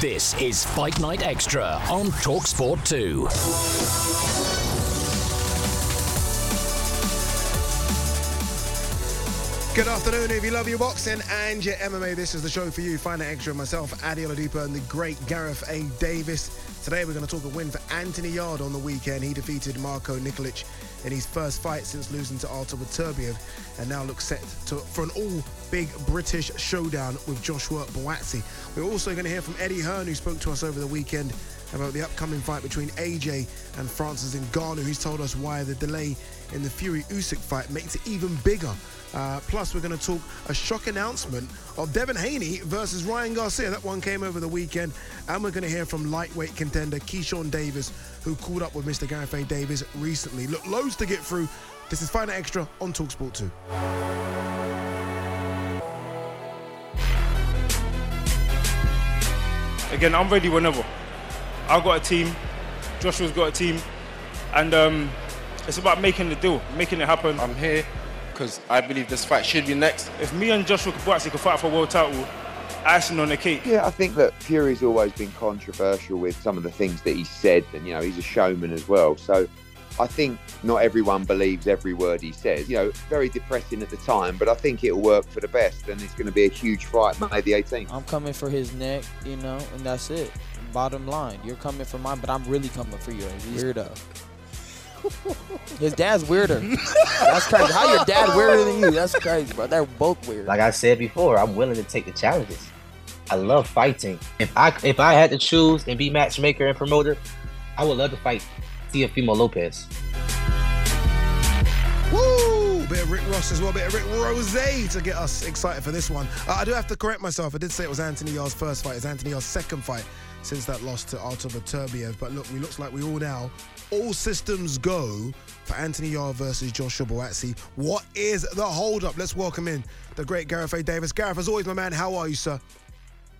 This is Fight Night Extra on Talksport 2. Good afternoon. If you love your boxing and your MMA, this is the show for you. Fight Night Extra myself, Ade Oladipo, and the great Gareth A. Davies. Today we're going to talk a win for Anthony Yarde on the weekend. He defeated Marco Nikolic in his first fight since losing to Artur Beterbiev and now looks set to, for an all-big British showdown with Joshua Buatsi. We're also going to hear from Eddie Hearn, who spoke to us over the weekend about the upcoming fight between AJ and Francis Ngannou. He's told us why the delay in the Fury Usyk fight makes it even bigger. Uh, plus, we're going to talk a shock announcement of Devin Haney versus Ryan Garcia. That one came over the weekend. And we're going to hear from lightweight contender Keyshawn Davis, who called up with Mr. Gareth. Davies recently. Look, loads to get through. This is Final Extra on Talksport 2. Again, I'm ready whenever. I've got a team. Joshua's got a team. And um, it's about making the deal, making it happen. I'm here because I believe this fight should be next. If me and Joshua Buatsi could fight for a world title, icing on the cake. Yeah, I think that Fury's always been controversial with some of the things that he said, and you know he's a showman as well. So I think not everyone believes every word he says. You know, very depressing at the time, but I think it'll work for the best, and it's going to be a huge fight May the 18th. I'm coming for his neck, you know, and that's it. Bottom line, you're coming for mine, but I'm really coming for yours. Weirdo. His dad's weirder. That's crazy. How your dad weirder than you? That's crazy, bro. They're both weird. Like I said before, I'm willing to take the challenges. I love fighting. If I if I had to choose and be matchmaker and promoter, I would love to fight Teofimo Lopez. Woo! Bit of Rick Ross as well, a bit of Rick Ross to get us excited for this one. Uh, I do have to correct myself. I did say it was Anthony Yarde's first fight. It's Anthony Yarde's second fight since that loss to Artur Beterbiev. But look, we looks like we all now, all systems go for Anthony Yar versus Joshua Buatsi. What is the hold-up? Let's welcome in the great Gareth A. Davies. Gareth, as always, my man, how are you, sir?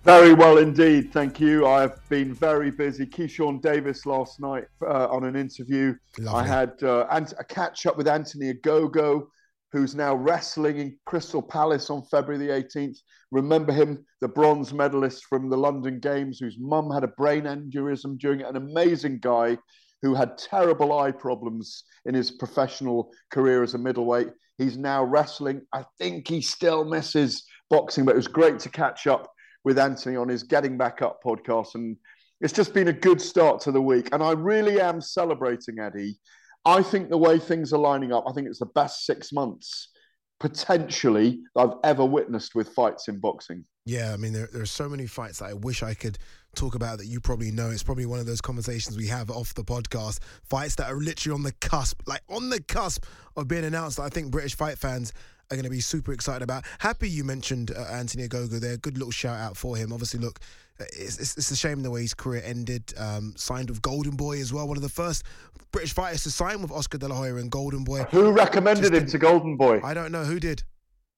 Very well indeed, thank you. I've been very busy. Keyshawn Davis last night uh, on an interview. Lovely. I had uh, a catch up with Anthony Ogogo, who's now wrestling in Crystal Palace on February the 18th. Remember him, the bronze medalist from the London Games, whose mum had a brain aneurysm during it. An amazing guy who had terrible eye problems in his professional career as a middleweight. He's now wrestling. I think he still misses boxing, but it was great to catch up with Anthony on his Getting Back Up podcast. And it's just been a good start to the week. And I really am celebrating, Eddie. I think the way things are lining up, I think it's the best six months potentially I've ever witnessed with fights in boxing. Yeah, I mean, there, there are so many fights that I wish I could talk about that you probably know. It's probably one of those conversations we have off the podcast. Fights that are literally on the cusp, like on the cusp of being announced I think British fight fans are going to be super excited about. Happy you mentioned uh, Anthony Ogogo there. Good little shout out for him. Obviously, look, it's, it's, it's a shame the way his career ended. Um, signed with Golden Boy as well. One of the first British fighters to sign with Oscar De La Hoya and Golden Boy. Who recommended him to Golden Boy? I don't know who did.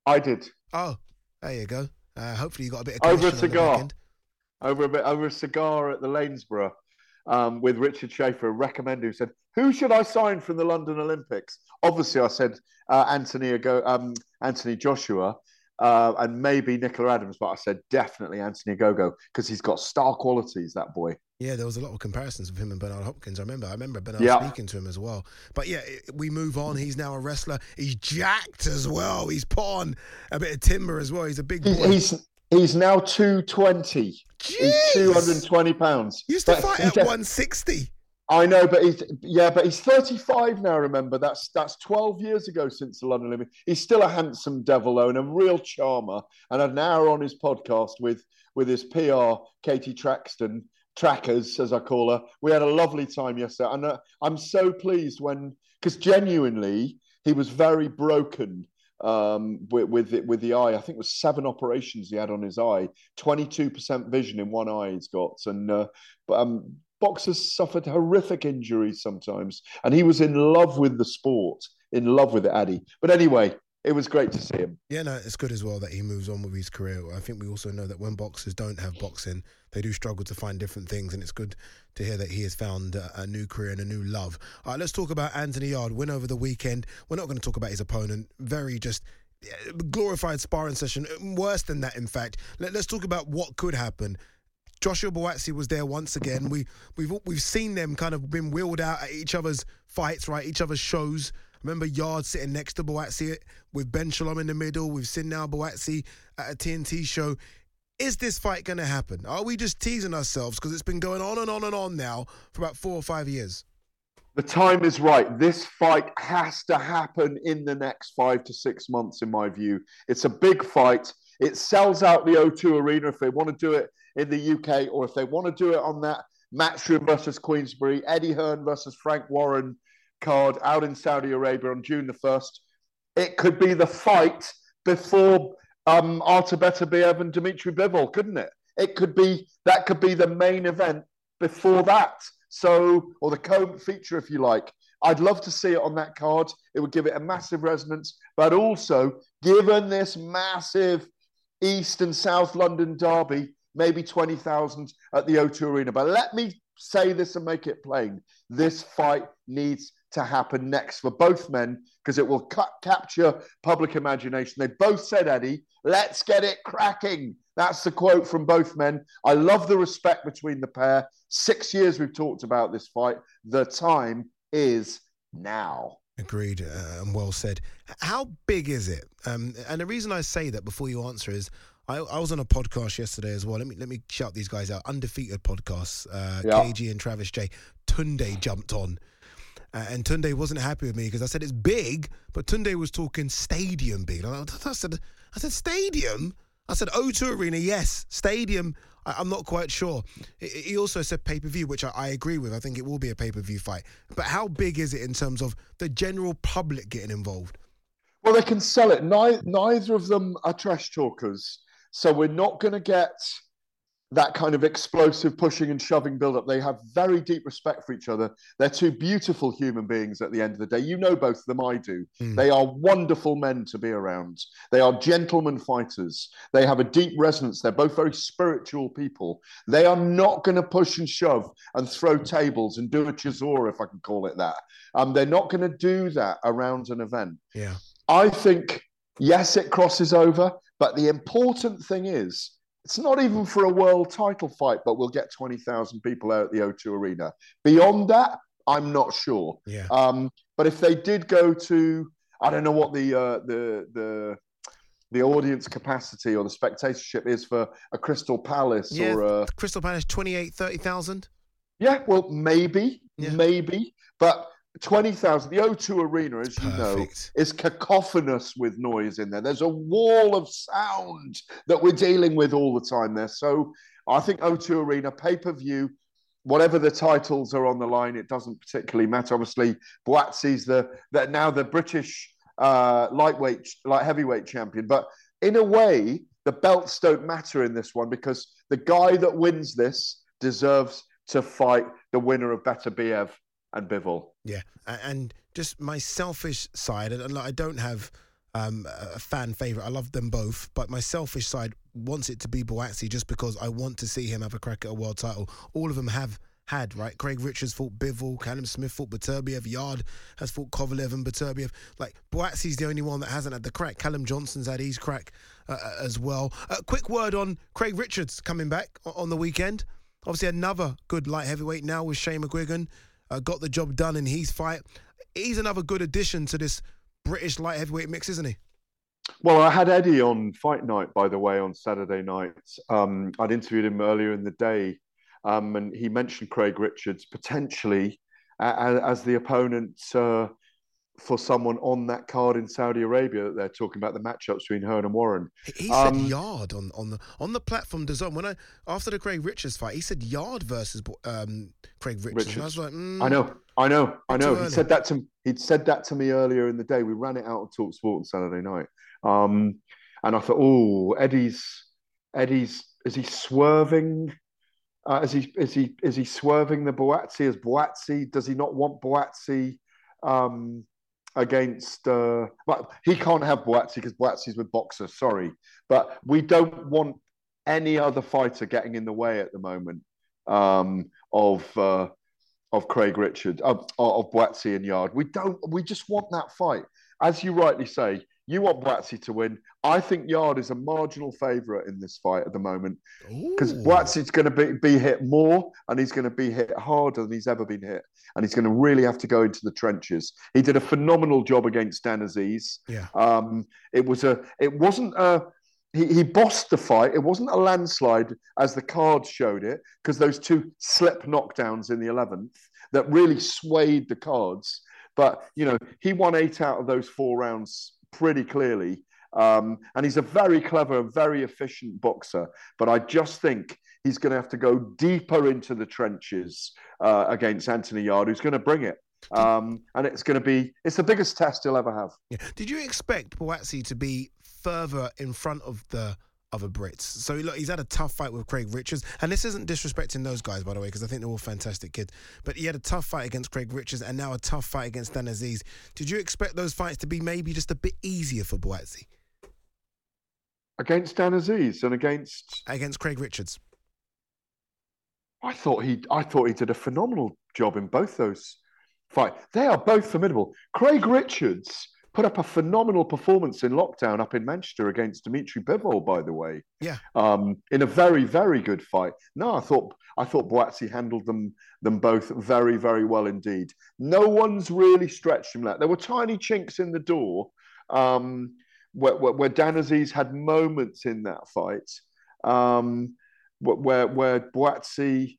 I did. Oh, there you go. Uh, hopefully, you got a bit of over a cigar. Over a bit over a cigar at the Lanesborough um, with Richard Schaefer, recommended who said, "Who should I sign from the London Olympics?" Obviously, I said uh, Anthony Ago, um, Anthony Joshua, uh, and maybe Nicola Adams, but I said definitely Anthony Ogogo because he's got star qualities. That boy. Yeah, there was a lot of comparisons of him and Bernard Hopkins. I remember. I remember Bernard Yeah. speaking to him as well. But yeah, we move on. He's now a wrestler. He's jacked as well. He's put on a bit of timber as well. He's a big boy. he's, He's now 220. He's 220 pounds. He used to But fight at 160. I know, but he's yeah, but he's 35 now. Remember, that's that's 12 years ago since the London Olympics. He's still a handsome devil though, and a real charmer. And an hour on his podcast with with his PR, Katie Traxton, Trackers as I call her. We had a lovely time yesterday, and uh, I'm so pleased when because genuinely he was very broken um, with with the, with the eye. I think it was seven operations he had on his eye, 22% vision in one eye he's got, and uh, but um, boxers suffered horrific injuries sometimes, and he was in love with the sport, in love with it, Addy. But anyway, it was great to see him. Yeah, no, it's good as well that he moves on with his career. I think we also know that when boxers don't have boxing, they do struggle to find different things, and it's good to hear that he has found a, new career and a new love. All right, let's talk about Anthony Yarde. Win over the weekend. We're not going to talk about his opponent. Very just glorified sparring session. Worse than that, in fact. Let, let's talk about what could happen. Joshua Buatsi was there once again. We we've we've seen them kind of been wheeled out at each other's fights, right? Each other's shows. Remember Yarde sitting next to Buatsi with Ben Shalom in the middle. Seen now Buatsi at a TNT show. Is this fight going to happen? Are we just teasing ourselves because it's been going on and on and on now for about four or five years? The time is right. This fight has to happen in the next five to six months, in my view. It's a big fight. It sells out the O2 Arena if they want to do it in the UK or if they want to do it on that Matchroom versus Queensberry, Eddie Hearn versus Frank Warren card out in Saudi Arabia on June the 1st. It could be the fight before um, Artur Beterbiev and Dmitry Bivol, couldn't it? It could be, that could be the main event before that. So, or the co feature, if you like. I'd love to see it on that card. It would give it a massive resonance. But also, given this massive East and South London derby, maybe 20,000 at the O2 Arena. But let me say this and make it plain. This fight needs to happen next for both men because it will ca- capture public imagination. They both said, Eddie, let's get it cracking. That's the quote from both men. I love the respect between the pair. Six years we've talked about this fight. The time is now. Agreed uh, and well said. How big is it? Um, and the reason I say that before you answer is I, I, was on a podcast yesterday as well. Let me let me shout these guys out. Undefeated podcasts. Uh, Yeah. KG and Travis J. Tunde jumped on. Uh, and Tunde wasn't happy with me because I said it's big, but Tunde was talking stadium big. I, I said, I said stadium. I said O2 Arena, yes. Stadium, I, I'm not quite sure. He- He also said pay per view, which I, I agree with. I think it will be a pay per view fight. But how big is it in terms of the general public getting involved? Well, they can sell it. Neither, neither of them are trash talkers. So we're not going to get that kind of explosive pushing and shoving build up. They have very deep respect for each other. They're two beautiful human beings at the end of the day. You know both of them, I do. Mm. They are wonderful men to be around. They are gentlemen fighters. They have a deep resonance. They're both very spiritual people. They are not going to push and shove and throw tables and do a chisora, if I can call it that. Um, they're not going to do that around an event. Yeah. I think, yes, it crosses over, but the important thing is it's not even for a world title fight, but we'll get 20,000 people out at the O2 Arena. Beyond that, I'm not sure. Yeah. Um, but if they did go to, I don't know what the uh, the the the audience capacity or the spectatorship is for a Crystal Palace Yeah, or a Crystal Palace 28, 30,000. yeah, well, maybe, Yeah. maybe, but 20,000, the O2 Arena, as you know, is cacophonous with noise in there. There's a wall of sound that we're dealing with all the time there. So I think O2 Arena, pay per view, whatever the titles are on the line, it doesn't particularly matter. Obviously, Buatsi's the, the now the British uh, lightweight, light heavyweight champion. But in a way, the belts don't matter in this one because the guy that wins this deserves to fight the winner of Beterbiev and Bivol. Yeah, and just my selfish side, and I don't have um, a fan favorite. I love them both, but my selfish side wants it to be Buatsi just because I want to see him have a crack at a world title. All of them have had right. Craig Richards fought Bivol, Callum Smith fought Beterbiev, Yarde has fought Kovalev and Beterbiev. Like Buatsi's the only one that hasn't had the crack. Callum Johnson's had his crack uh, uh, as well. A quick word on Craig Richards coming back on the weekend. Obviously, another good light heavyweight now with Shane McGuigan. Uh, got the job done in his fight. He's another good addition to this British light heavyweight mix, isn't he? Well, I had Eddie on Fight Night, by the way, on Saturday night. Um, I'd interviewed him earlier in the day, um, and he mentioned Craig Richards potentially uh, as the opponent uh, for someone on that card in Saudi Arabia that they're talking about the matchups between Hearn and Warren. He said um, Yarde on, on the on the platform design when I after the Craig Richards fight. He said Yarde versus um, Craig Richards. Richards. I was like, mm, I know, I know, I know. He said that to he'd said that to me earlier in the day. We ran it out on Talk Sport on Saturday night, um, and I thought, oh, Eddie's Eddie's is he swerving? Uh, is he is he is he swerving the Buatsi as Buatsi? Does he not want Buatsi? Um, against. Uh, but he can't have Buatsi because Buatsi's with Boxxer. Sorry, but we don't want any other fighter getting in the way at the moment um, of uh, of Craig Richard of, of Buatsi and Yarde. We don't. We just want that fight, as you rightly say. You want Buatsi to win. I think Yarde is a marginal favourite in this fight at the moment because Buatsi's going to be, be hit more and he's going to be hit harder than he's ever been hit. And he's going to really have to go into the trenches. He did a phenomenal job against Dan Azeez. Yeah. Um, it was a. It wasn't a. He, he bossed the fight. It wasn't a landslide as the cards showed it because those two slip knockdowns in the eleventh that really swayed the cards. But you know he won eight out of those four rounds pretty clearly. Um, and he's a very clever very efficient boxer. But I just think he's going to have to go deeper into the trenches uh, against Anthony Yarde, who's going to bring it. Um, and it's going to be it's the biggest test he'll ever have. Yeah. Did you expect Buatsi to be further in front of the other Brits. So look, he's had a tough fight with Craig Richards, and this isn't disrespecting those guys, by the way, because I think they're all fantastic kids. But he had a tough fight against Craig Richards, and now a tough fight against Dan Azeez. Did you expect those fights to be maybe just a bit easier for Buatsi? Against Dan Azeez and against against Craig Richards. I thought he I thought he did a phenomenal job in both those fights. They are both formidable. Craig Richards put up a phenomenal performance in lockdown up in Manchester against Dmitry Bivol, by the way. Yeah. Um, in a very, very good fight. No, I thought I thought Buatsi handled them them both very, very well indeed. No one's really stretched him that. There were tiny chinks in the door um, where, where, where Dan Azeez had moments in that fight um, where where Buatsi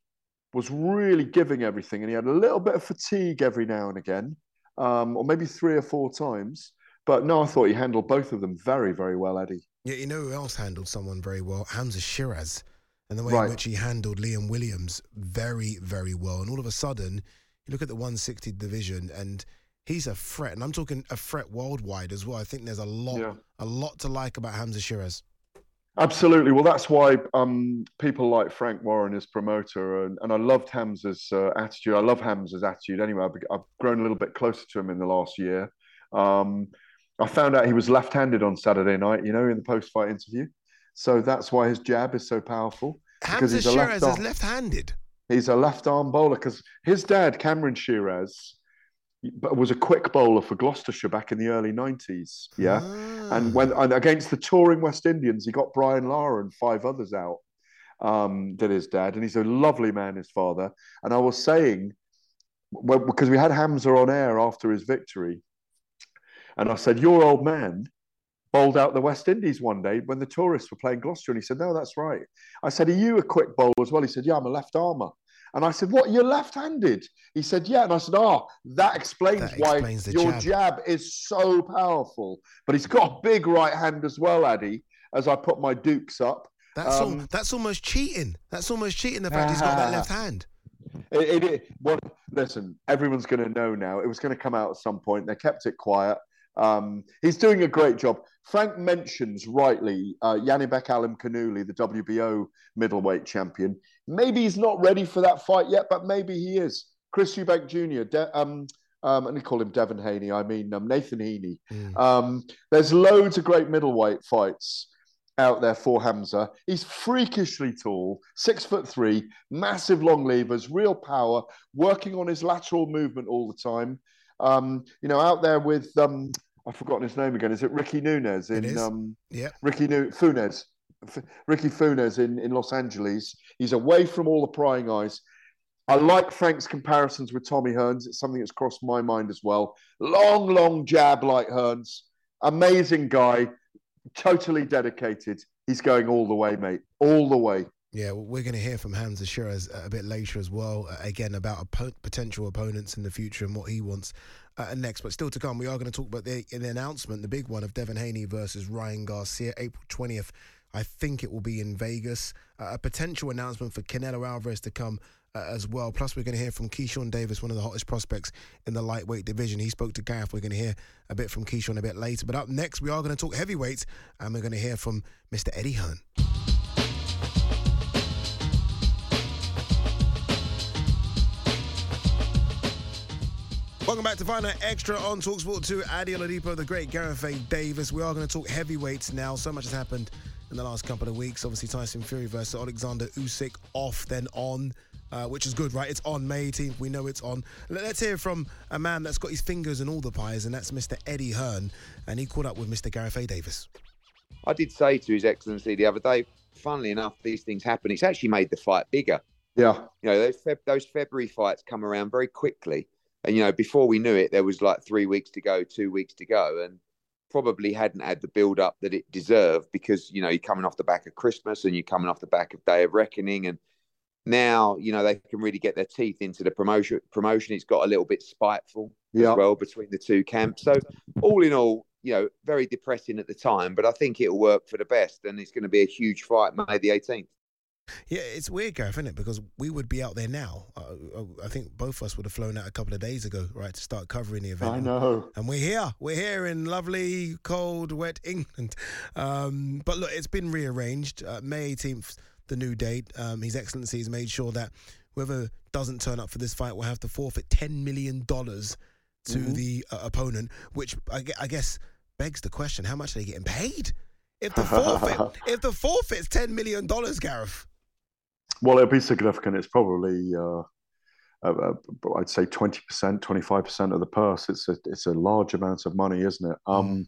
was really giving everything, and he had a little bit of fatigue every now and again um, or maybe three or four times. But no, I thought he handled both of them very, very well, Eddie. Yeah, you know who else handled someone very well? Hamza Sheeraz. And the way Right. in which he handled Liam Williams very, very well. And all of a sudden, you look at the 160 division and he's a threat. And I'm talking a threat worldwide as well. I think there's a lot, Yeah. a lot to like about Hamza Sheeraz. Absolutely. Well, that's why um, people like Frank Warren as promoter, and, and I loved Hamza's uh, attitude. I love Hamza's attitude anyway. I've, I've grown a little bit closer to him in the last year. Um, I found out he was left-handed on Saturday night. You know, in the post-fight interview. So that's why his jab is so powerful. because Hamza he's a Sheeraz left is arm- left-handed. He's a left-arm bowler because his dad, Kamran Sheeraz, but was a quick bowler for Gloucestershire back in the early 90s. Yeah. And when and against the touring West Indians, he got Brian Lara and five others out, um, did his dad. And he's a lovely man, his father. And I was saying, well, because we had Hamza on air after his victory, and I said, Your old man bowled out the West Indies one day when the tourists were playing Gloucester. And he said, No, that's right. I said, Are you a quick bowler as well? He said, Yeah, I'm a left armer. And I said, What? You're left handed? He said, Yeah. And I said, Oh, that explains That why explains your jab." jab. is so powerful. But he's got a big right hand as well, Addy, as I put my dukes up. That's all, Um, that's almost cheating. That's almost cheating. The fact he's got that left hand. It, it, it- what, listen, everyone's going to know now. It was going to come out at some point. They kept it quiet. Um, he's doing a great job. Frank mentions rightly uh, Janibek Alimkhanuly, the WBO middleweight champion. Maybe he's not ready for that fight yet, but maybe he is. Chris Eubank Jr., De- um, um, and they call him Devin Haney. I mean um, Nathan Heaney. Um, there's loads of great middleweight fights out there for Hamza. He's freakishly tall, six foot three, massive long levers, real power, working on his lateral movement all the time. Um, you know, out there with um, I've forgotten his name again. Is it Ricky Nunez in um, Yeah. Ricky Nu- Funes? F- Ricky Funez in, in Los Angeles. He's away from all the prying eyes. I like Frank's comparisons with Tommy Hearns. It's something that's crossed my mind as well. Long, long jab like Hearns. Amazing guy. totally dedicated. He's going all the way, mate, all the way. Yeah, we're going to hear from Hamza Sheeraz a bit later as well. Uh, again, about potential opponents in the future and what he wants uh, next. But still to come, we are going to talk about the, the announcement, the big one of Devin Haney versus Ryan Garcia, April 20th. I think it will be in Vegas. Uh, a potential announcement for Canelo Alvarez to come uh, as well. Plus, we're going to hear from Keyshawn Davis, one of the hottest prospects in the lightweight division. He spoke to Gareth. We're going to hear a bit from Keyshawn a bit later. But up next, we are going to talk heavyweights, and we're going to hear from Mr. Eddie Hearn. Welcome back to Fight Night Extra on Talksport 2. Ade Oladipo, the great Gareth A. Davies. We are going to talk heavyweights now. So much has happened in the last couple of weeks. Obviously, Tyson Fury versus Alexander Usyk off, then on, uh, which is good, right? It's on May 18th. We know it's on. Let's hear from a man that's got his fingers in all the pies, and that's Mr. Eddie Hearn. And he caught up with Mr. Gareth A. Davies. I did say to His Excellency the other day, funnily enough, these things happen. It's actually made the fight bigger. Yeah. You know, those, Feb- those February fights come around very quickly. And, you know, before we knew it, there was like three weeks to go, two weeks to go. And probably hadn't had the build up that it deserved because, you know, you're coming off the back of Christmas and you're coming off the back of Day of Reckoning. And now, you know, they can really get their teeth into the promotion. Promotion, it's got a little bit spiteful Yeah. as well between the two camps. So, all in all, you know, very depressing at the time, but I think it'll work for the best. And it's going to be a huge fight May the 18th. Yeah, it's weird, Gareth, isn't it? Because we would be out there now. Uh, I think both of us would have flown out a couple of days ago, right, to start covering the event. I know. And we're here. We're here in lovely, cold, wet England. Um, but look, it's been rearranged. Uh, May 18th, the new date. Um, His Excellency has made sure that whoever doesn't turn up for this fight will have to forfeit $10 million to Mhm. the uh, opponent, which I, I guess begs the question how much are they getting paid? If the forfeit, if the forfeit's $10 million, Gareth. Well, it'll be significant. It's probably, uh, uh, uh, I'd say, twenty percent, twenty-five percent of the purse. It's a it's a large amount of money, isn't it? Um,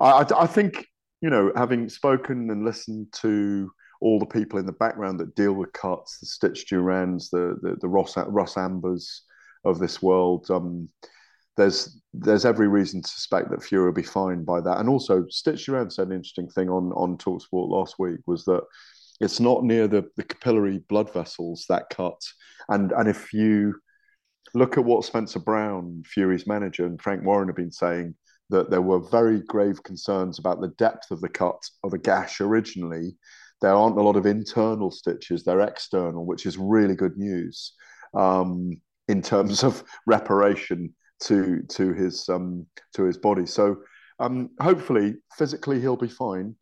I, I I think you know, having spoken and listened to all the people in the background that deal with cuts, the Stitch Durans, the the, the Ross Russ Ambers of this world. Um, there's there's every reason to suspect that Fury will be fined by that. And also, Stitch Duran said an interesting thing on on Talksport last week was that it's not near the, the capillary blood vessels that cut. And and if you look at what Spencer Brown, Fury's manager, and Frank Warren have been saying, that there were very grave concerns about the depth of the cut of the gash originally. There aren't a lot of internal stitches, they're external, which is really good news um, in terms of reparation to to his um, to his body. So um, hopefully, physically, he'll be fine.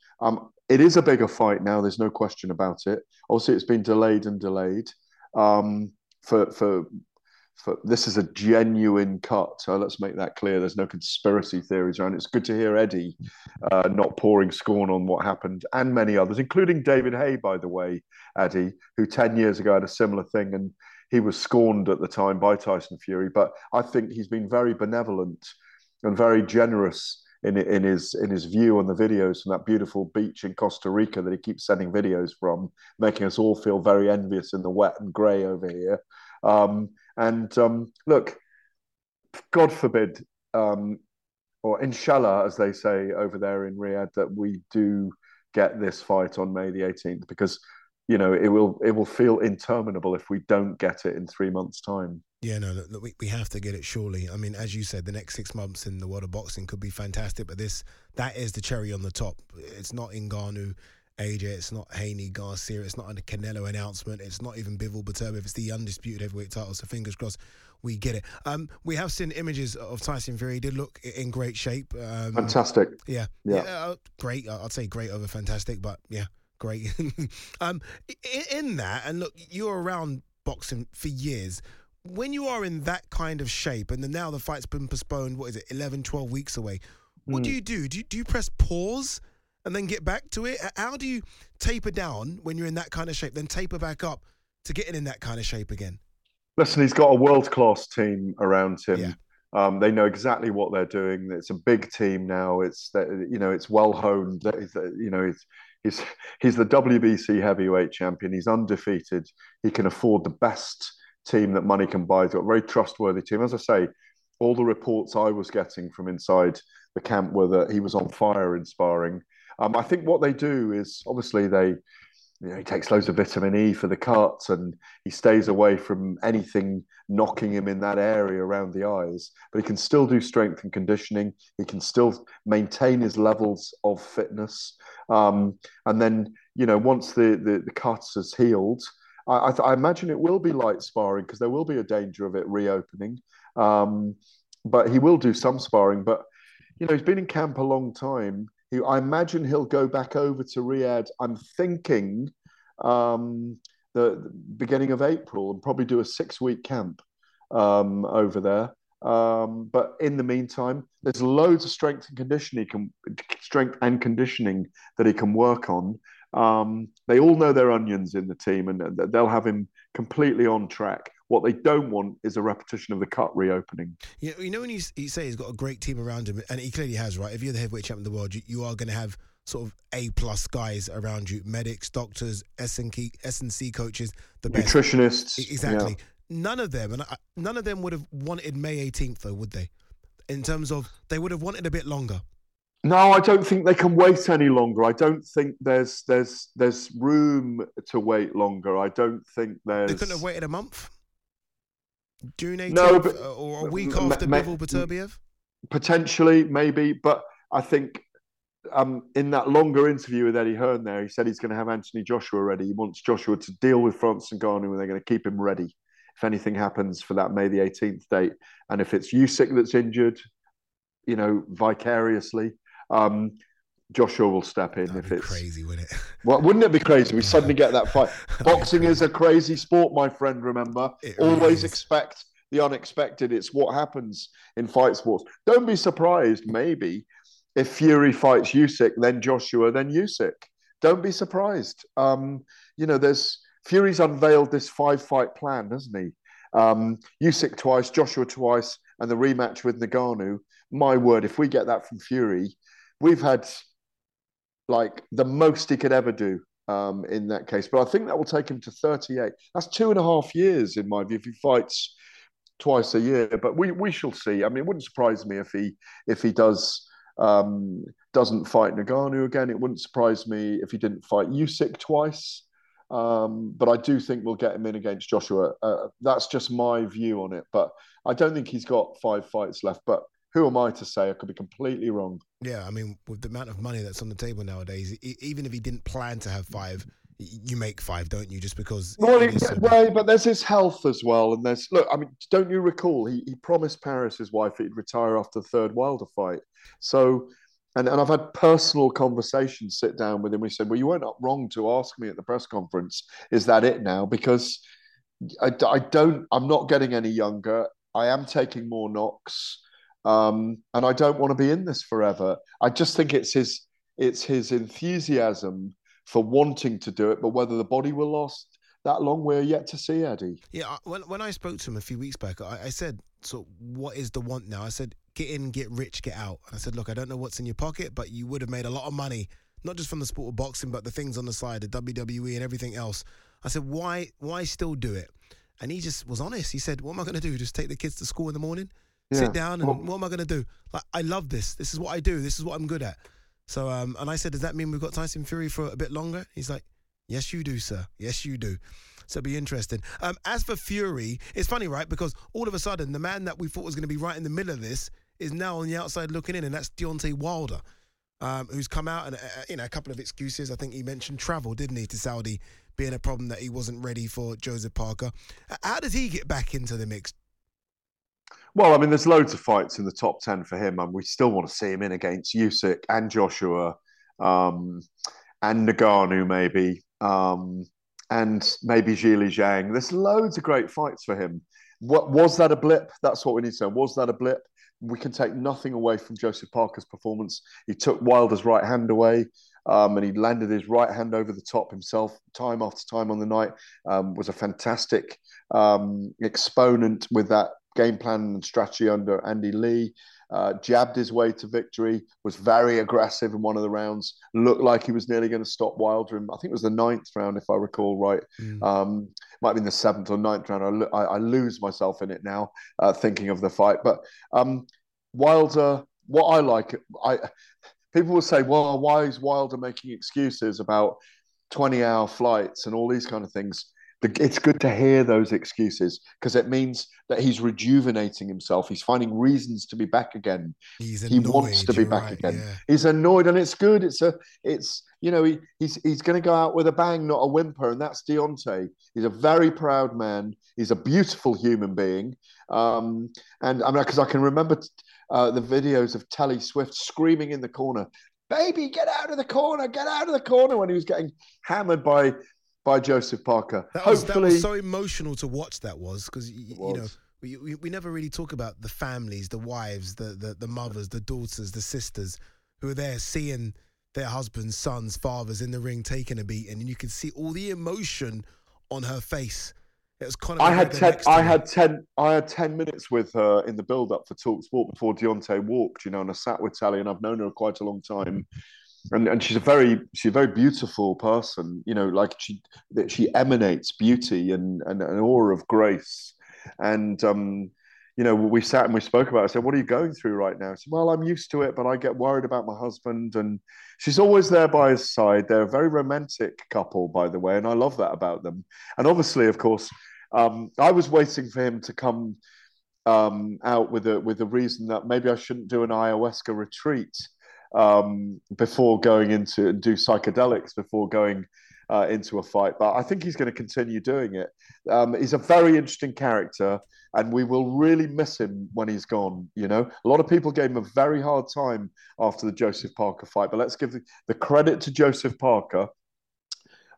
It is a bigger fight now. There's no question about it. Obviously, it's been delayed and delayed. Um, for for for this is a genuine cut. So let's make that clear. There's no conspiracy theories around. it. It's good to hear Eddie uh, not pouring scorn on what happened, and many others, including David Haye, by the way, Eddie, who ten years ago had a similar thing and he was scorned at the time by Tyson Fury, but I think he's been very benevolent and very generous in in his in his view on the videos from that beautiful beach in Costa Rica that he keeps sending videos from, making us all feel very envious in the wet and grey over here. Um, and um, look, God forbid, um, or inshallah, as they say over there in Riyadh, that we do get this fight on May the 18th because you know it will it will feel interminable if we don't get it in three months' time. Yeah, no, look, look, we, we have to get it surely. I mean, as you said, the next six months in the world of boxing could be fantastic, but this that is the cherry on the top. It's not Ngannou, AJ, it's not Haney, Garcia, it's not a Canelo announcement, it's not even Bivol Beterbiev, it's the undisputed heavyweight title. So fingers crossed, we get it. Um, we have seen images of Tyson Fury. He did look in great shape. Um, Fantastic. Yeah, Yeah. uh, great. I'd say great over fantastic, but yeah, great. um, in, in that, and look, you're around boxing for years. When you are in that kind of shape, and then now the fight's been postponed, what is it, 11, 12 weeks away? What do you do? Do you, do you press pause and then get back to it? How do you taper down when you're in that kind of shape, then taper back up to getting in that kind of shape again? Listen, he's got a world class team around him. Yeah. Um, they know exactly what they're doing. It's a big team now. It's you know it's well honed. It's, You know he's he's he's the WBC heavyweight champion. He's undefeated. He can afford the best team that money can buy. He's got a very trustworthy team. As I say, all the reports I was getting from inside the camp were that he was on fire in sparring. Um, I think what they do is obviously they you know, he takes loads of vitamin E for the cuts and he stays away from anything knocking him in that area around the eyes. But he can still do strength and conditioning. He can still maintain his levels of fitness. Um, and then, you know, once the, the, the cuts has healed, I, I, I, imagine it will be light sparring because there will be a danger of it reopening. Um, but he will do some sparring. But, you know, he's been in camp a long time I imagine he'll go back over to Riyadh. I'm thinking um, the, the, beginning of April and probably do a six week camp um, over there. Um, but in the meantime, there's loads of strength and conditioning can strength and conditioning that he can work on. Um, they all know their onions in the team, and they'll have him completely on track. What they don't want is a repetition of the cut reopening. You know, you know when you, you say he's got a great team around him, and he clearly has, right? If you're the heavyweight champion of the world, you, you are going to have sort of A plus guys around you, medics, doctors, S and C coaches, the best. nutritionists. Exactly. Yeah. None of them, and I, none of them would have wanted May 18th, though, would they? In terms of they would have wanted a bit longer. No, I don't think they can wait any longer. I don't think there's there's there's room to wait longer. I don't think there's. They couldn't have waited a month. June 18th no, but, or a week after ma- Bivol Beterbiev? Potentially, maybe, but I think um, in that longer interview with Eddie Hearn there, he said he's going to have Anthony Joshua ready. He wants Joshua to deal with Francis Ngannou and they're going to keep him ready if anything happens for that May the 18th date. And if it's Usyk that's injured, you know, vicariously, um, Joshua will step in That'd if it's crazy, wouldn't it? Well, wouldn't it be crazy? We suddenly get that fight. Boxing is a crazy sport, my friend. Remember, it always expect the unexpected. It's what happens in fight sports. Don't be surprised, maybe, if Fury fights Usyk, then Joshua, then Usyk. Don't be surprised. Um, you know, there's Fury's unveiled this five-fight plan, hasn't he? Um, Usyk twice, Joshua twice, and the rematch with Ngannou. My word, if we get that from Fury, we've had like the most he could ever do um, in that case. But I think that will take him to 38. That's two and a half years, in my view, if he fights twice a year. But we we shall see. I mean, it wouldn't surprise me if he if he does um, doesn't fight Ngannou again. It wouldn't surprise me if he didn't fight Usyk twice. Um, but I do think we'll get him in against Joshua. Uh, that's just my view on it. But I don't think he's got five fights left. But who am I to say? I could be completely wrong. Yeah, I mean, with the amount of money that's on the table nowadays, even if he didn't plan to have five, you make five, don't you? Just because. Well, he, so well, but there's his health as well, and there's look. I mean, don't you recall he, he promised Paris his wife he'd retire after the third Wilder fight. So, and and I've had personal conversations. Sit down with him. We said, well, you weren't wrong to ask me at the press conference. Is that it now? Because I, I don't. I'm not getting any younger. I am taking more knocks. Um, and I don't want to be in this forever. I just think it's his it's his enthusiasm for wanting to do it, but whether the body will last that long, we're yet to see, Eddie. Yeah, when when I spoke to him a few weeks back, I, I said, "So what is the want now?" I said, "Get in, get rich, get out." And I said, "Look, I don't know what's in your pocket, but you would have made a lot of money, not just from the sport of boxing, but the things on the side, the WWE and everything else." I said, "Why, why still do it?" And he just was honest. He said, "What am I going to do? Just take the kids to school in the morning?" Yeah. sit down and well, what am I going to do? Like, I love this. This is what I do. This is what I'm good at. So, um, and I said, does that mean we've got Tyson Fury for a bit longer? He's like, yes, you do, sir. Yes, you do. So be interesting. Um, as for Fury, it's funny, right? Because all of a sudden, the man that we thought was going to be right in the middle of this is now on the outside looking in, and that's Deontay Wilder, um, who's come out and uh, uh, you know a couple of excuses. I think he mentioned travel, didn't he, to Saudi being a problem that he wasn't ready for Joseph Parker. How does he get back into the mix? Well, I mean, there's loads of fights in the top 10 for him, and we still want to see him in against Usyk and Joshua um, and Ngannou, maybe, um, and maybe Zhilei Zhang. There's loads of great fights for him. What Was that a blip? That's what we need to know. Was that a blip? We can take nothing away from Joseph Parker's performance. He took Wilder's right hand away. Um, and he landed his right hand over the top himself time after time on the night. Um, was a fantastic um, exponent with that game plan and strategy under Andy Lee. Uh, jabbed his way to victory, was very aggressive in one of the rounds, looked like he was nearly going to stop Wilder. In, I think it was the ninth round, if I recall right. Mm. Um, might have been the seventh or ninth round. I, I, lose myself in it now, uh, thinking of the fight. But um, Wilder, what I like, I people will say, well, why is Wilder making excuses about 20 hour flights and all these kind of things? It's good to hear those excuses because it means that he's rejuvenating himself. He's finding reasons to be back again. He's he wants to be back right, again. yeah. He's annoyed, and it's good. It's a, it's you know, he, he's he's going to go out with a bang, not a whimper, and that's Deontay. He's a very proud man. He's a beautiful human being, um, and I mean, because I can remember uh, the videos of Telly Swift screaming in the corner, "Baby, get out of the corner! Get out of the corner!" when he was getting hammered by by Joseph Parker. That was, that was so emotional to watch. That was because you know we, we we never really talk about the families, the wives, the, the the mothers, the daughters, the sisters who are there seeing their husbands, sons, fathers in the ring taking a beating, and you could see all the emotion on her face. It was kind of. I had ten. I had ten. I had ten minutes with her in the build-up for Talk Sport before Deontay walked. You know, and I sat with Telly, and I've known her quite a long time. And, and she's a very she's a very beautiful person. You know, like she that she emanates beauty and, and an aura of grace. And um, you know, we sat and we spoke about. It. I said, "What are you going through right now?" She said, "Well, I'm used to it, but I get worried about my husband." And she's always there by his side. They're a very romantic couple, by the way, and I love that about them. And obviously, of course, um, I was waiting for him to come um, out with a with a reason that maybe I shouldn't do an ayahuasca retreat um, before going into do psychedelics before going uh, into a fight. But I think he's going to continue doing it. Um, he's a very interesting character, and we will really miss him when he's gone. You know, a lot of people gave him a very hard time after the Joseph Parker fight, but let's give the, the credit to Joseph Parker.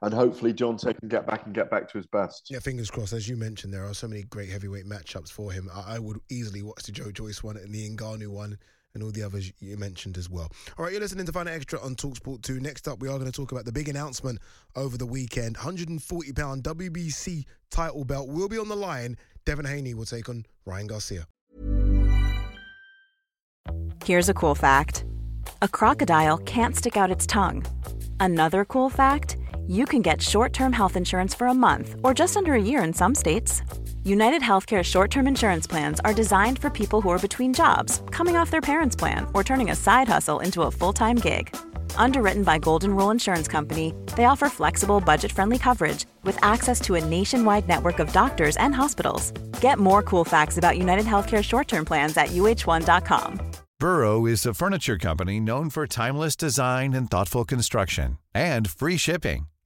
And hopefully, Deontay can get back and get back to his best. Yeah, fingers crossed. As you mentioned, there are so many great heavyweight matchups for him. I, I would easily watch the Joe Joyce one and the Ngannou one and all the others you mentioned as well. All right, you're listening to Find Extra on Talksport 2. Next up, we are going to talk about the big announcement over the weekend. 140 pound WBC title belt will be on the line. Devin Haney will take on Ryan Garcia. Here's a cool fact a crocodile can't stick out its tongue. Another cool fact you can get short term health insurance for a month or just under a year in some states. United Healthcare short term insurance plans are designed for people who are between jobs, coming off their parents' plan, or turning a side hustle into a full time gig. Underwritten by Golden Rule Insurance Company, they offer flexible, budget friendly coverage with access to a nationwide network of doctors and hospitals. Get more cool facts about United Healthcare short term plans at uh1.com. Burrow is a furniture company known for timeless design and thoughtful construction and free shipping,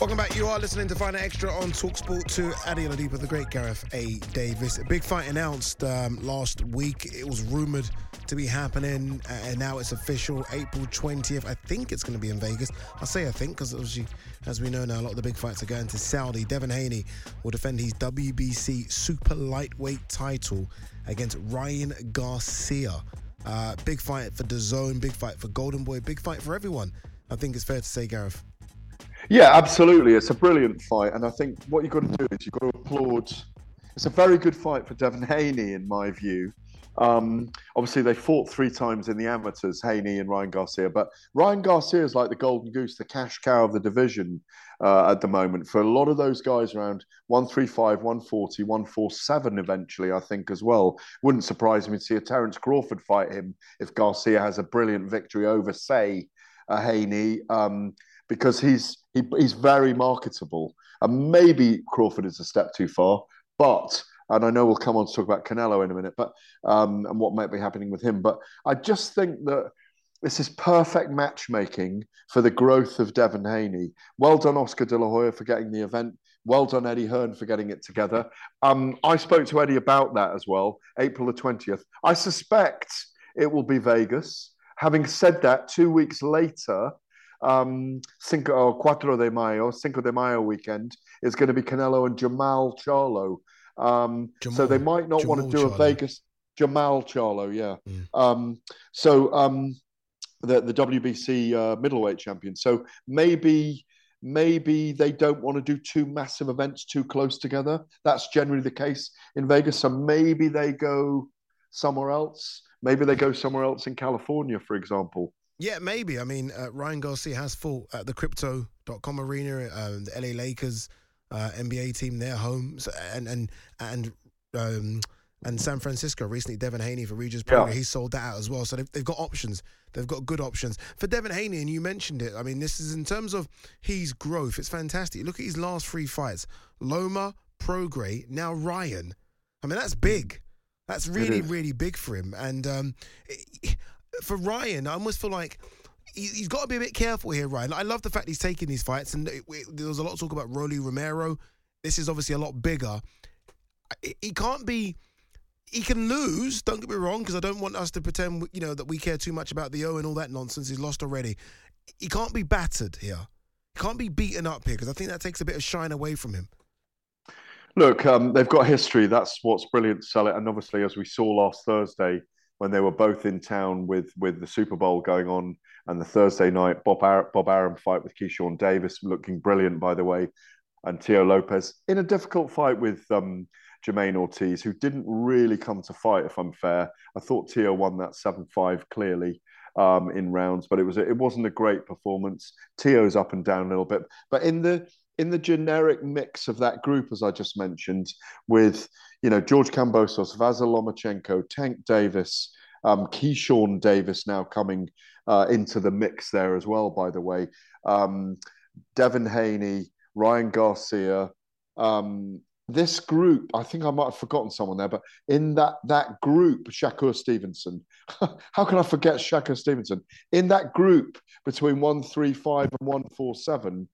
Welcome back. You are listening to Out Extra on Talksport 2. Ade Oladipo, the great Gareth A. Davies. A big fight announced um, last week. It was rumored to be happening, uh, and now it's official. April 20th. I think it's going to be in Vegas. I say I think because, obviously, as we know now, a lot of the big fights are going to Saudi. Devin Haney will defend his WBC super lightweight title against Ryan Garcia. Uh, big fight for DAZN, big fight for Golden Boy, big fight for everyone. I think it's fair to say, Gareth. Yeah, absolutely. It's a brilliant fight, and I think what you've got to do is you've got to applaud. It's a very good fight for Devin Haney, in my view. Um, obviously, they fought three times in the amateurs, Haney and Ryan Garcia. But Ryan Garcia is like the golden goose, the cash cow of the division uh, at the moment. For a lot of those guys around 135, 140, 147 eventually, I think, as well. Wouldn't surprise me to see a Terence Crawford fight him if Garcia has a brilliant victory over, say, a Haney. Um, because he's he, he's very marketable. And maybe Crawford is a step too far, but and I know we'll come on to talk about Canelo in a minute, but um, and what might be happening with him. But I just think that this is perfect matchmaking for the growth of Devin Haney. Well done, Oscar De La Hoya, for getting the event. Well done, Eddie Hearn, for getting it together. Um, I spoke to Eddie about that as well, April the 20th. I suspect it will be Vegas. Having said that, two weeks later, um, Cinco or Cuatro de Mayo, Cinco de Mayo weekend is going to be Canelo and Jermall Charlo. Um, Jermall, so they might not Jermall want to do Charlo. a Vegas Jermall Charlo, yeah. Mm. Um, so um, the the WBC uh, middleweight champion. So maybe maybe they don't want to do two massive events too close together. That's generally the case in Vegas. So maybe they go somewhere else. Maybe they go somewhere else in California, for example. Yeah, maybe. I mean, uh, Ryan Garcia has fought at the Crypto.com arena, um, the LA Lakers uh, NBA team, their home, so, and and and um, and San Francisco recently. Devin Haney for Regis Pro, Yeah. he sold that out as well. So they've, they've got options. They've got good options for Devin Haney, and you mentioned it. I mean, this is in terms of his growth. It's fantastic. Look at his last three fights: Loma, Prograis, now Ryan. I mean, that's big. That's really, really big for him. And um, it- for Ryan, I almost feel like he- he's got to be a bit careful here, Ryan. I love the fact he's taking these fights, and it- it- there was a lot of talk about Rolly Romero. This is obviously a lot bigger. He- can't be. He can lose. Don't get me wrong, because I don't want us to pretend, you know, that we care too much about the O and all that nonsense. He's lost already. He can't be battered here. He can't be beaten up here, because I think that takes a bit of shine away from him. Look, um, they've got history. That's what's brilliant to sell it. And obviously, as we saw last Thursday, when they were both in town with with the Super Bowl going on, and the Thursday night Bob Ar- Bob Arum fight with Keyshawn Davis, looking brilliant, by the way, and Teo Lopez in a difficult fight with um, Jermaine Ortiz, who didn't really come to fight. If I'm fair, I thought Teo won that seven five clearly um, in rounds, but it was it wasn't a great performance. Teo's up and down a little bit, but in the in the generic mix of that group, as I just mentioned, with you know George Kambosos, Vasil Lomachenko, Tank Davis, um, Keyshawn Davis now coming uh, into the mix there as well. By the way, um, Devin Haney, Ryan Garcia. Um, this group, I think I might have forgotten someone there, but in that that group, Shakur Stevenson. How can I forget Shakur Stevenson? In that group between one three five and one four seven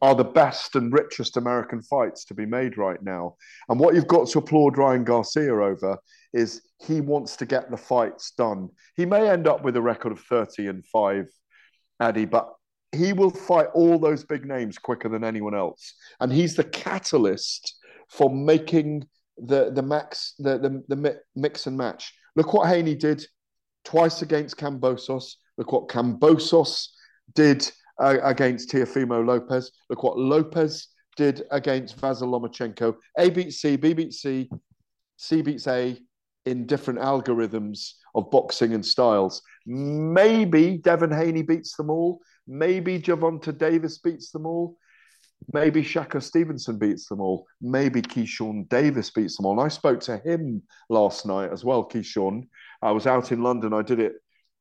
are the best and richest American fights to be made right now. And what you've got to applaud Ryan Garcia over is he wants to get the fights done. He may end up with a record of 30 and 5, Addy, but he will fight all those big names quicker than anyone else. And he's the catalyst for making the the max the, the, the mix and match. Look what Haney did twice against Kambosos. Look what Kambosos did uh, against Teofimo Lopez. Look what Lopez did against Vasil Lomachenko. A beats C, B beats C, C beats A in different algorithms of boxing and styles. Maybe Devin Haney beats them all. Maybe Gervonta Davis beats them all. Maybe Shakur Stevenson beats them all. Maybe Keyshawn Davis beats them all. And I spoke to him last night as well, Keyshawn. I was out in London. I did it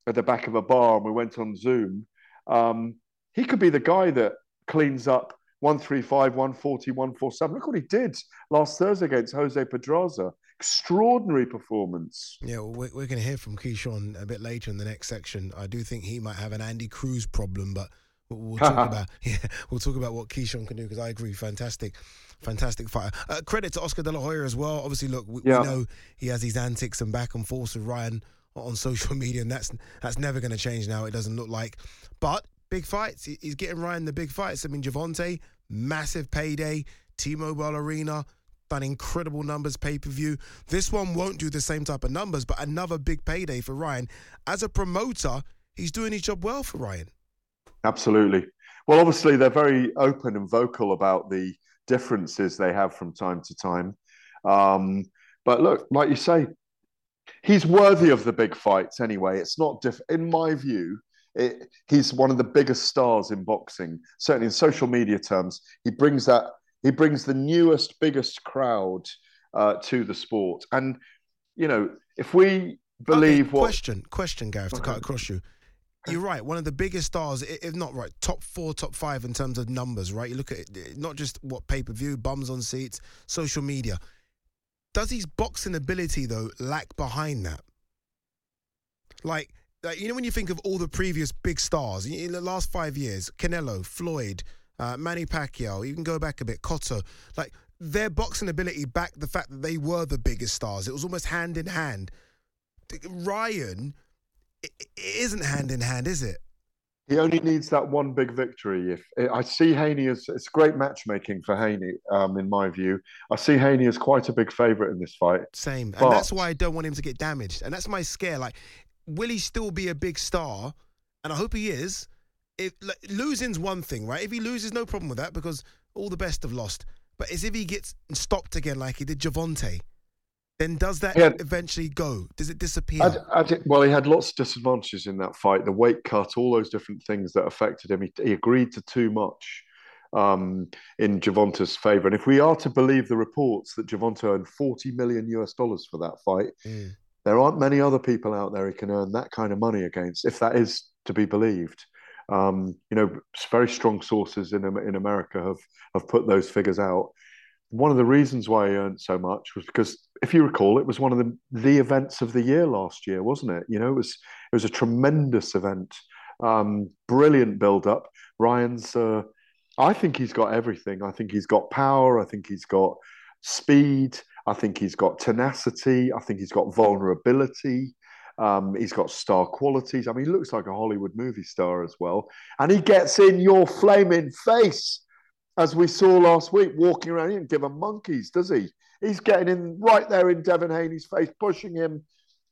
at the back of a bar and we went on Zoom. Um, he could be the guy that cleans up 135, 140, 147. Look what he did last Thursday against Jose Pedraza. Extraordinary performance. Yeah, well, we're, we're going to hear from Keyshawn a bit later in the next section. I do think he might have an Andy Cruz problem, but we'll, we'll talk about yeah, we'll talk about what Keyshawn can do because I agree, fantastic, fantastic fighter. Uh, credit to Oscar De La Hoya as well. Obviously, look, we, Yeah. we know he has these antics and back and forth with Ryan on social media, and that's that's never going to change now. It doesn't look like, but big fights. He's getting Ryan the big fights. I mean, Gervonta, massive payday, T-Mobile Arena. Done incredible numbers pay per view. This one won't do the same type of numbers, but another big payday for Ryan. As a promoter, he's doing his job well for Ryan. Absolutely. Well, obviously, they're very open and vocal about the differences they have from time to time. Um, but look, like you say, he's worthy of the big fights anyway. It's not diff- in my view. It, he's one of the biggest stars in boxing, certainly in social media terms. He brings that. He brings the newest, biggest crowd uh, to the sport, and you know, if we believe Okay, what question, question, Gareth, to cut across you. You're right. One of the biggest stars, if not right, top four, top five in terms of numbers. Right, you look at it, not just what pay per view, bums on seats, social media. Does his boxing ability though lack behind that? Like, like you know, when you think of all the previous big stars in in the last five years, Canelo, Floyd, uh, Manny Pacquiao, you can go back a bit, Cotto, like their boxing ability backed the fact that they were the biggest stars. It was almost hand in hand. Ryan, it, it isn't hand in hand, is it? He only needs that one big victory. If I see Haney as it's great matchmaking for Haney, um, in my view, I see Haney as quite a big favourite in this fight. Same, But- and that's why I don't want him to get damaged, and that's my scare. Like, will he still be a big star? And I hope he is. If like, losing's one thing, right? If he loses, no problem with that because all the best have lost. But as if he gets stopped again, like he did Gervonta, then does that Yeah. eventually go? Does it disappear? I, I well, he had lots of disadvantages in that fight. The weight cut, all those different things that affected him. He, he agreed to too much um, in Gervonta's favour. And if we are to believe the reports that Javanta earned 40 million US dollars for that fight, Mm. there aren't many other people out there he can earn that kind of money against, if that is to be believed. Um, you know, very strong sources in in America have have put those figures out. One of the reasons why he earned so much was because, if you recall, it was one of the the events of the year last year, wasn't it? You know, it was it was a tremendous event, um, brilliant build up. Ryan's, uh, I think he's got everything. I think he's got power. I think he's got speed. I think he's got tenacity. I think he's got vulnerability. Um, he's got star qualities. I mean, he looks like a Hollywood movie star as well. And he gets in your flaming face, as we saw last week, walking around. He didn't give a monkeys, does he? He's getting in right there in Devin Haney's face, pushing him.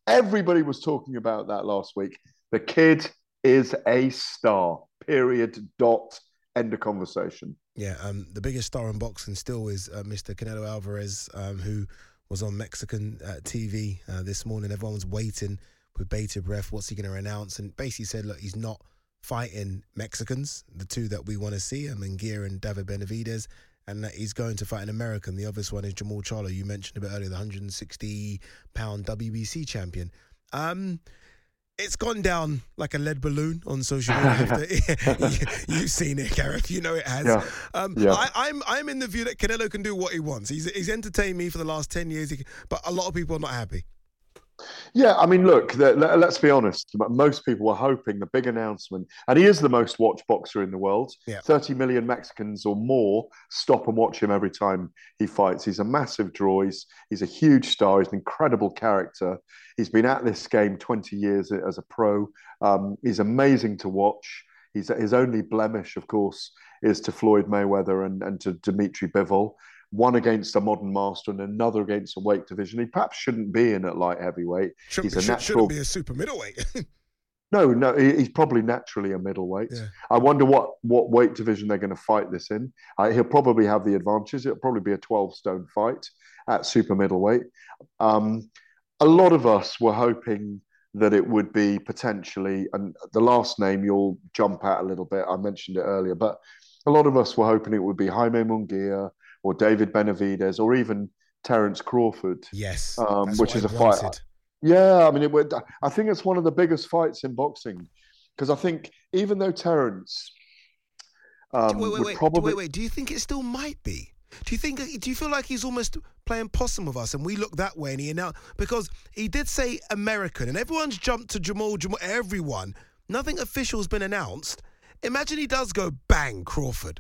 Everybody was talking about that last week. The kid is a star. Period. Dot. End of conversation. Yeah, um, the biggest star in boxing still is uh, Mr. Canelo Alvarez, um, who was on Mexican uh, TV uh, this morning. Everyone was waiting with bated breath. What's he going to announce? And basically said, look, he's not fighting Mexicans, the two that we want to see, um, Munguia and David Benavidez, and that he's going to fight an American. The obvious one is Jermall Charlo. You mentioned a bit earlier, the 160 pound WBC champion. Um, it's gone down like a lead balloon on social media. After, you've seen it, Gareth. You know it has. Yeah. Um, Yeah. I, I'm I'm in the view that Canelo can do what he wants. He's he's entertained me for the last ten years, he, but a lot of people are not happy. Yeah, I mean, look, the, let, us be honest. Most people were hoping the big announcement, and he is the most watched boxer in the world. Yeah. 30 million Mexicans or more stop and watch him every time he fights. He's a massive draw. He's, he's a huge star. He's an incredible character. He's been at this game 20 years as a pro. Um, he's amazing to watch. He's, his only blemish, of course, is to Floyd Mayweather and, and to Dmitry Bivol. One against a modern master and another against a weight division. He perhaps shouldn't be in at light heavyweight. Shouldn't, he's a should, natural. shouldn't be a super middleweight. No, no, he- he's probably naturally a middleweight. Yeah. I wonder what what weight division they're going to fight this in. Uh, he'll probably have the advantages. It'll probably be a twelve stone fight at super middleweight. Um, a lot of us were hoping that it would be potentially, and the last name you'll jump at a little bit. I mentioned it earlier, but a lot of us were hoping it would be Jaime Munguia or David Benavidez or even Terence Crawford. yes, Um, which is I a fight. Yeah, I mean, it. I think it's one of the biggest fights in boxing because I think even though Terence um, wait, wait, would wait, probably wait, wait. Do you think it still might be? Do you think? Do you feel like he's almost playing possum with us, and we look that way, and he now because he did say American, and everyone's jumped to Jermall. Jermall, everyone. Nothing official has been announced. Imagine he does go bang Crawford.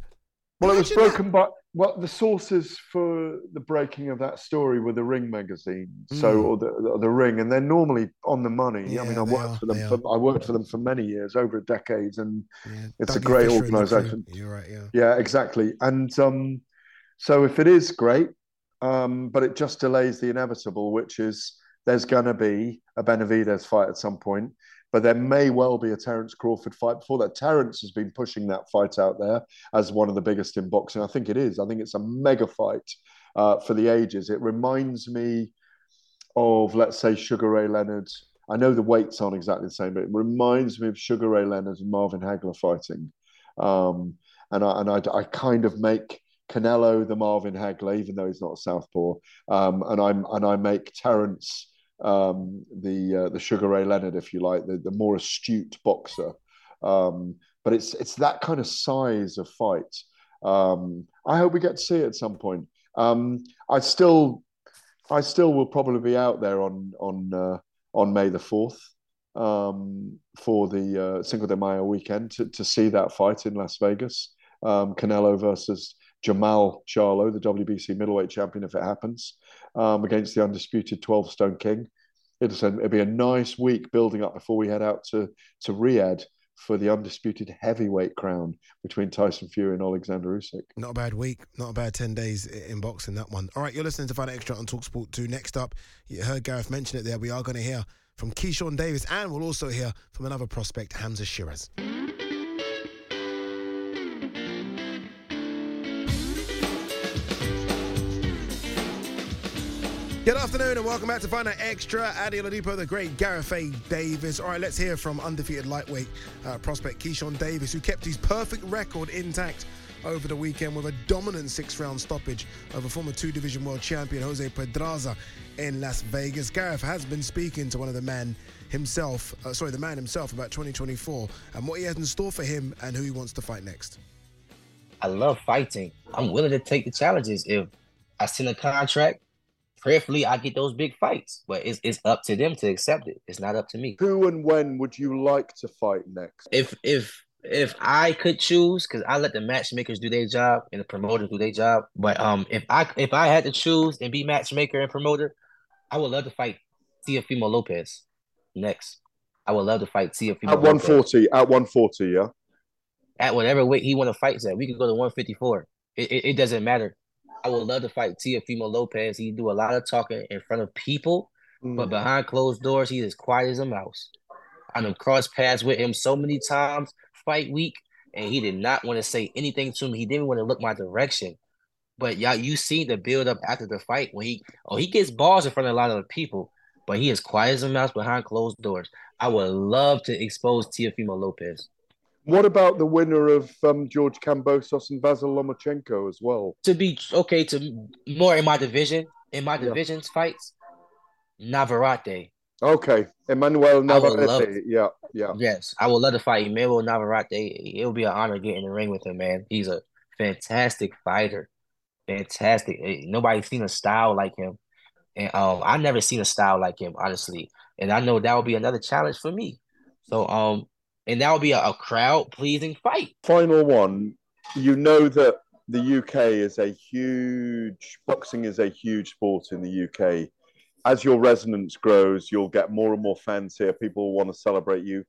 Well, it was Imagine that. broken by well, the sources for the breaking of that story were the Ring magazine, so Mm. or the, the the Ring, and they're normally on the money. Yeah, I mean, I worked are, for them. For. I worked for them for many years, over a decade, and Yeah, it's a great Fischer and the crew. organisation. You're right. Yeah. Yeah, exactly. And um, so if it is great, um, but it just delays the inevitable, which is there's going to be a Benavidez fight at some point, but there may well be a Terence Crawford fight before that. Terence has been pushing that fight out there as one of the biggest in boxing. I think it is. I think it's a mega fight uh, for the ages. It reminds me of, let's say, Sugar Ray Leonard. I know the weights aren't exactly the same, but it reminds me of Sugar Ray Leonard and Marvin Hagler fighting. Um, and I, and I, I kind of make Canelo the Marvin Hagler, even though he's not a southpaw, um, and I'm and I make Terence um, the uh, the Sugar Ray Leonard, if you like, the, the more astute boxer. Um, but it's it's that kind of size of fight. Um, I hope we get to see it at some point. Um, I still, I still will probably be out there on on uh, on May the fourth um, for the uh, Cinco de Mayo weekend to, to see that fight in Las Vegas. Um, Canelo versus Jermall Charlo, the WBC middleweight champion, if it happens, um, against the undisputed 12 stone king. It'll, it'll be a nice week building up before we head out to, to Riyadh for the undisputed heavyweight crown between Tyson Fury and Alexander Usyk. Not a bad week, not a bad 10 days in boxing, that one. All right, you're listening to Fight Extra on Talksport 2. Next up, you heard Gareth mention it there. We are going to hear from Keyshawn Davis and we'll also hear from another prospect, Hamza Sheeraz. Good afternoon and welcome back to Night Extra. Ade Oladipo, the great Gareth A. Davies. All right, let's hear from undefeated lightweight uh, prospect Keyshawn Davis, who kept his perfect record intact over the weekend with a dominant six-round stoppage over former two-division world champion Jose Pedraza in Las Vegas. Gareth has been speaking to one of the men himself, uh, sorry, the man himself about 2024 and what he has in store for him and who he wants to fight next. I love fighting. I'm willing to take the challenges if I send a contract prayerfully I get those big fights. But it's it's up to them to accept it. It's not up to me. Who and when would you like to fight next? If if if I could choose, because I let the matchmakers do their job and the promoters do their job. But um, if I if I had to choose and be matchmaker and promoter, I would love to fight Teofimo Lopez next. I would love to fight Teofimo at one forty. At one forty, yeah. At whatever weight he want to fight at, we could go to one fifty four. It, it, it doesn't matter. I would love to fight Teofimo Lopez. He do a lot of talking in front of people, mm. but behind closed doors, he is quiet as a mouse. I have crossed paths with him so many times fight week, and he did not want to say anything to me. He didn't want to look my direction. But y'all, you see the build up after the fight when he oh he gets balls in front of a lot of people, but he is quiet as a mouse behind closed doors. I would love to expose Teofimo Lopez. What about the winner of um, George Kambosos and Vasyl Lomachenko as well? To be okay, to more in my division, in my divisions fights, Navarrete. Okay, Emmanuel Navarrete. Yeah, yeah. Yes, I would love to fight Emmanuel Navarrete. It would be an honor getting in the ring with him, man. He's a fantastic fighter. Fantastic. Eh, nobody's seen a style like him. And um, I've never seen a style like him, honestly. And I know that will be another challenge for me. So um, and that would be a, a crowd pleasing fight. Final one. You know that the UK is a huge boxing is a huge sport in the UK. As your resonance grows, you'll get more and more fans here. People will want to celebrate you.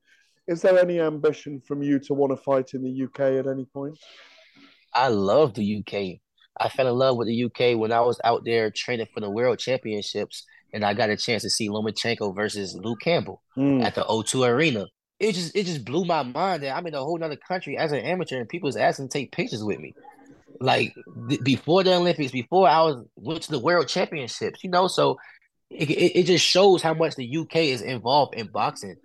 Is there any ambition from you to want to fight in the UK at any point? I love the UK. I fell in love with the UK when I was out there training for the World Championships, and I got a chance to see Lomachenko versus Luke Campbell mm. at the O2 Arena it just it just blew my mind that I'm in a whole other country as an amateur and people was asking to take pictures with me. Like th- before the Olympics, before I was went to the World Championships, you know. So it, it, it just shows how much the UK is involved in boxing.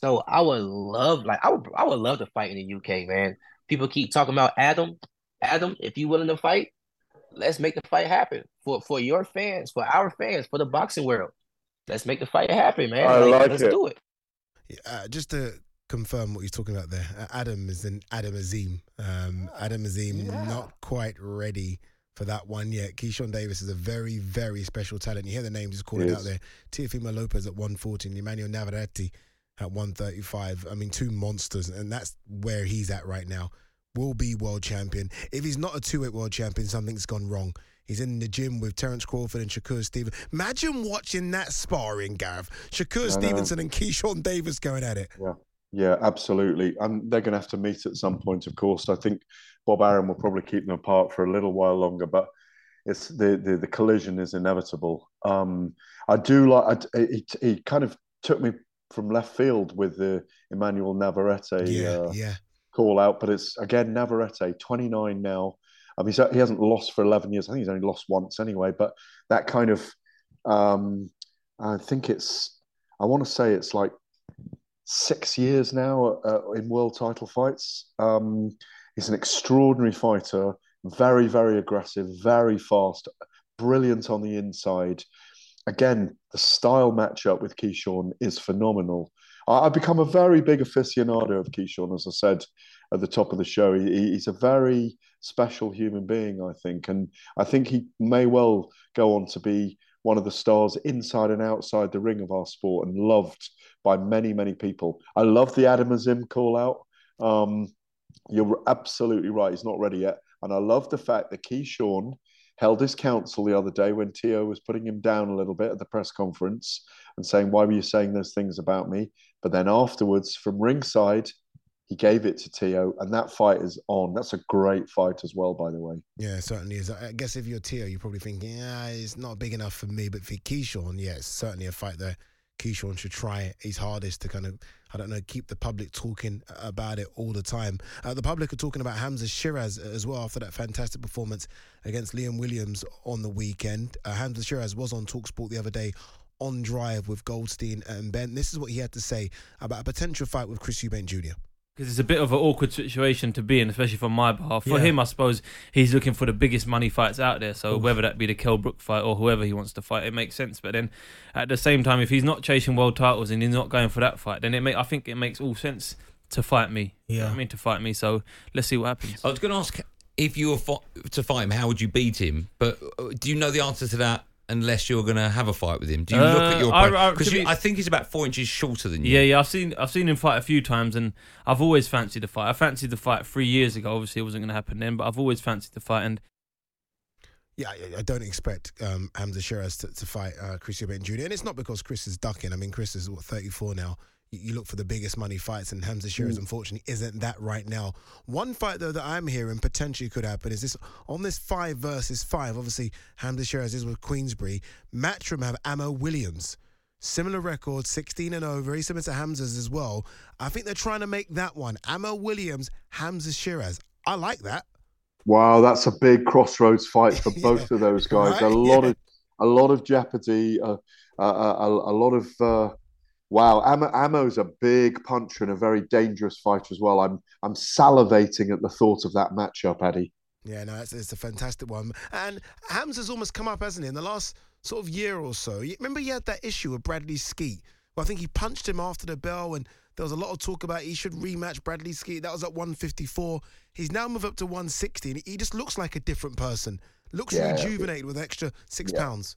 So I would love, like, I would I would love to fight in the UK, man. People keep talking about Adam. Adam, if you willing to fight, let's make the fight happen for for your fans, for our fans, for the boxing world. Let's make the fight happen, man. I like, like let's it. do it. Uh, just to confirm what you're talking about there, uh, Adam is an Adam Azim. Um, Adam Azim yeah. not quite ready for that one yet. Keyshawn Davis is a very, very special talent. You hear the names just calling out there. Teofimo Lopez at 114, Emmanuel Navarrete at 135. I mean, two monsters, and that's where he's at right now. Will be world champion. If he's not a two-weight world champion, something's gone wrong. He's in the gym with Terence Crawford and Shakur Stevenson. Imagine watching that sparring, Gareth. Shakur Stevenson and Keyshawn Davis going at it. Yeah, yeah, absolutely. And they're going to have to meet at some point, of course. I think Bob Arum will probably keep them apart for a little while longer, but it's the the, the collision is inevitable. Um, I do like. it, he kind of took me from left field with the Emmanuel Navarrete yeah, uh, yeah. call out, but it's again Navarrete, 29 now. I mean, he hasn't lost for 11 years. I think he's only lost once anyway. But that kind of, um, I think it's, I want to say it's like six years now uh, in world title fights. Um, he's an extraordinary fighter, very, very aggressive, very fast, brilliant on the inside. again, the style matchup with Keyshawn is phenomenal. I, have become a very big aficionado of Keyshawn, as I said at the top of the show. He, he's a very special human being, I think, and I think he may well go on to be one of the stars inside and outside the ring of our sport and loved by many, many people. I love the Adam Azim call out. Um, you're absolutely right. He's not ready yet. And I love the fact that Keyshawn held his counsel the other day when Teo was putting him down a little bit at the press conference and saying, Why were you saying those things about me? But then afterwards, from ringside, he gave it to Teo, and that fight is on. That's a great fight as well, by the way. Yeah, certainly is. I guess if you're Teo, you're probably thinking, yeah, it's not big enough for me. But for Keyshawn, yeah, it's certainly a fight that Keyshawn should try his hardest to kind of, I don't know, keep the public talking about it all the time. Uh, the public are talking about Hamza Sheeraz as well after that fantastic performance against Liam Williams on the weekend. Uh, Hamza Sheeraz was on Talksport the other day on drive with Goldstein and Ben. This is what he had to say about a potential fight with Chris Eubank Jr because it's a bit of an awkward situation to be in, especially from my behalf. For yeah. him, I suppose he's looking for the biggest money fights out there. So Oof. whether that be the Kell Brook fight or whoever he wants to fight, it makes sense. But then at the same time, if he's not chasing world titles and he's not going for that fight, then it may, I think it makes all sense to fight me. Yeah, I mean to fight me. So let's see what happens. I was going to ask if you were fo- to fight him, how would you beat him? But uh, do you know the answer to that? Unless you're going to have a fight with him? Do you uh, look at your opponent? because I, I, I, think he's about four inches shorter than you. Yeah, yeah. I've seen I've seen him fight a few times, and I've always fancied the fight. I fancied the fight three years ago. Obviously, it wasn't going to happen then, but I've always fancied the fight. And yeah, I don't expect um, Hamza Sheeraz to, to fight uh, Chris Eubank Jr. And it's not because Chris is ducking. I mean, Chris is what 34 now you look for the biggest money fights, and Hamza Sheeraz, mm. unfortunately, isn't that right now. One fight, though, that I'm hearing potentially could happen is this on this five versus five. Obviously, Hamza Sheeraz is with Queensberry. Matchroom have Amo Williams. Similar record, 16 and 0, very similar to Hamza's as well. I think they're trying to make that one. Amo Williams, Hamza Sheeraz. I like that. Wow, that's a big crossroads fight for both yeah. of those guys. Right? A lot yeah. of a lot of jeopardy, uh, uh, a, a, lot of uh, Wow, Amo, Amo's a big puncher and a very dangerous fighter as well. I'm I'm salivating at the thought of that matchup, Eddie. Yeah, no, it's, it's a fantastic one. And Hamza's almost come up, hasn't he, in the last sort of year or so? Remember, he had that issue with Bradley Skeete. Well, I think he punched him after the bell, and there was a lot of talk about he should rematch Bradley Skeete. That was at 154. He's now moved up to 160, and he just looks like a different person. Looks yeah, rejuvenated with extra six yeah. pounds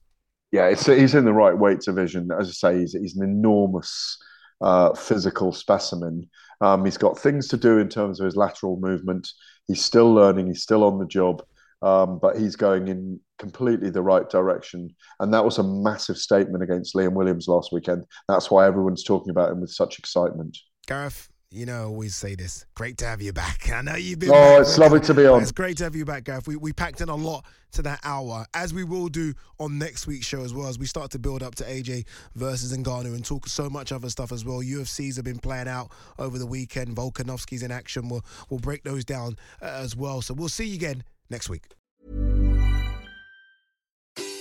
yeah, he's in the right weight division. As I say, he's, he's an enormous uh, physical specimen. Um, he's got things to do in terms of his lateral movement. He's still learning. He's still on the job, um, but he's going in completely the right direction. And that was a massive statement against Liam Williams last weekend. That's why everyone's talking about him with such excitement. Gareth, you know, I always say this. Great to have you back. I know you've been. Oh, back. it's lovely to be on. It's great to have you back, Gareth. We, we packed in a lot to that hour, as we will do on next week's show as well, as we start to build up to AJ versus Ngannou and talk so much other stuff as well. UFCs have been playing out over the weekend. Volkanovski's in action. We'll, we'll break those down uh, as well. So we'll see you again next week.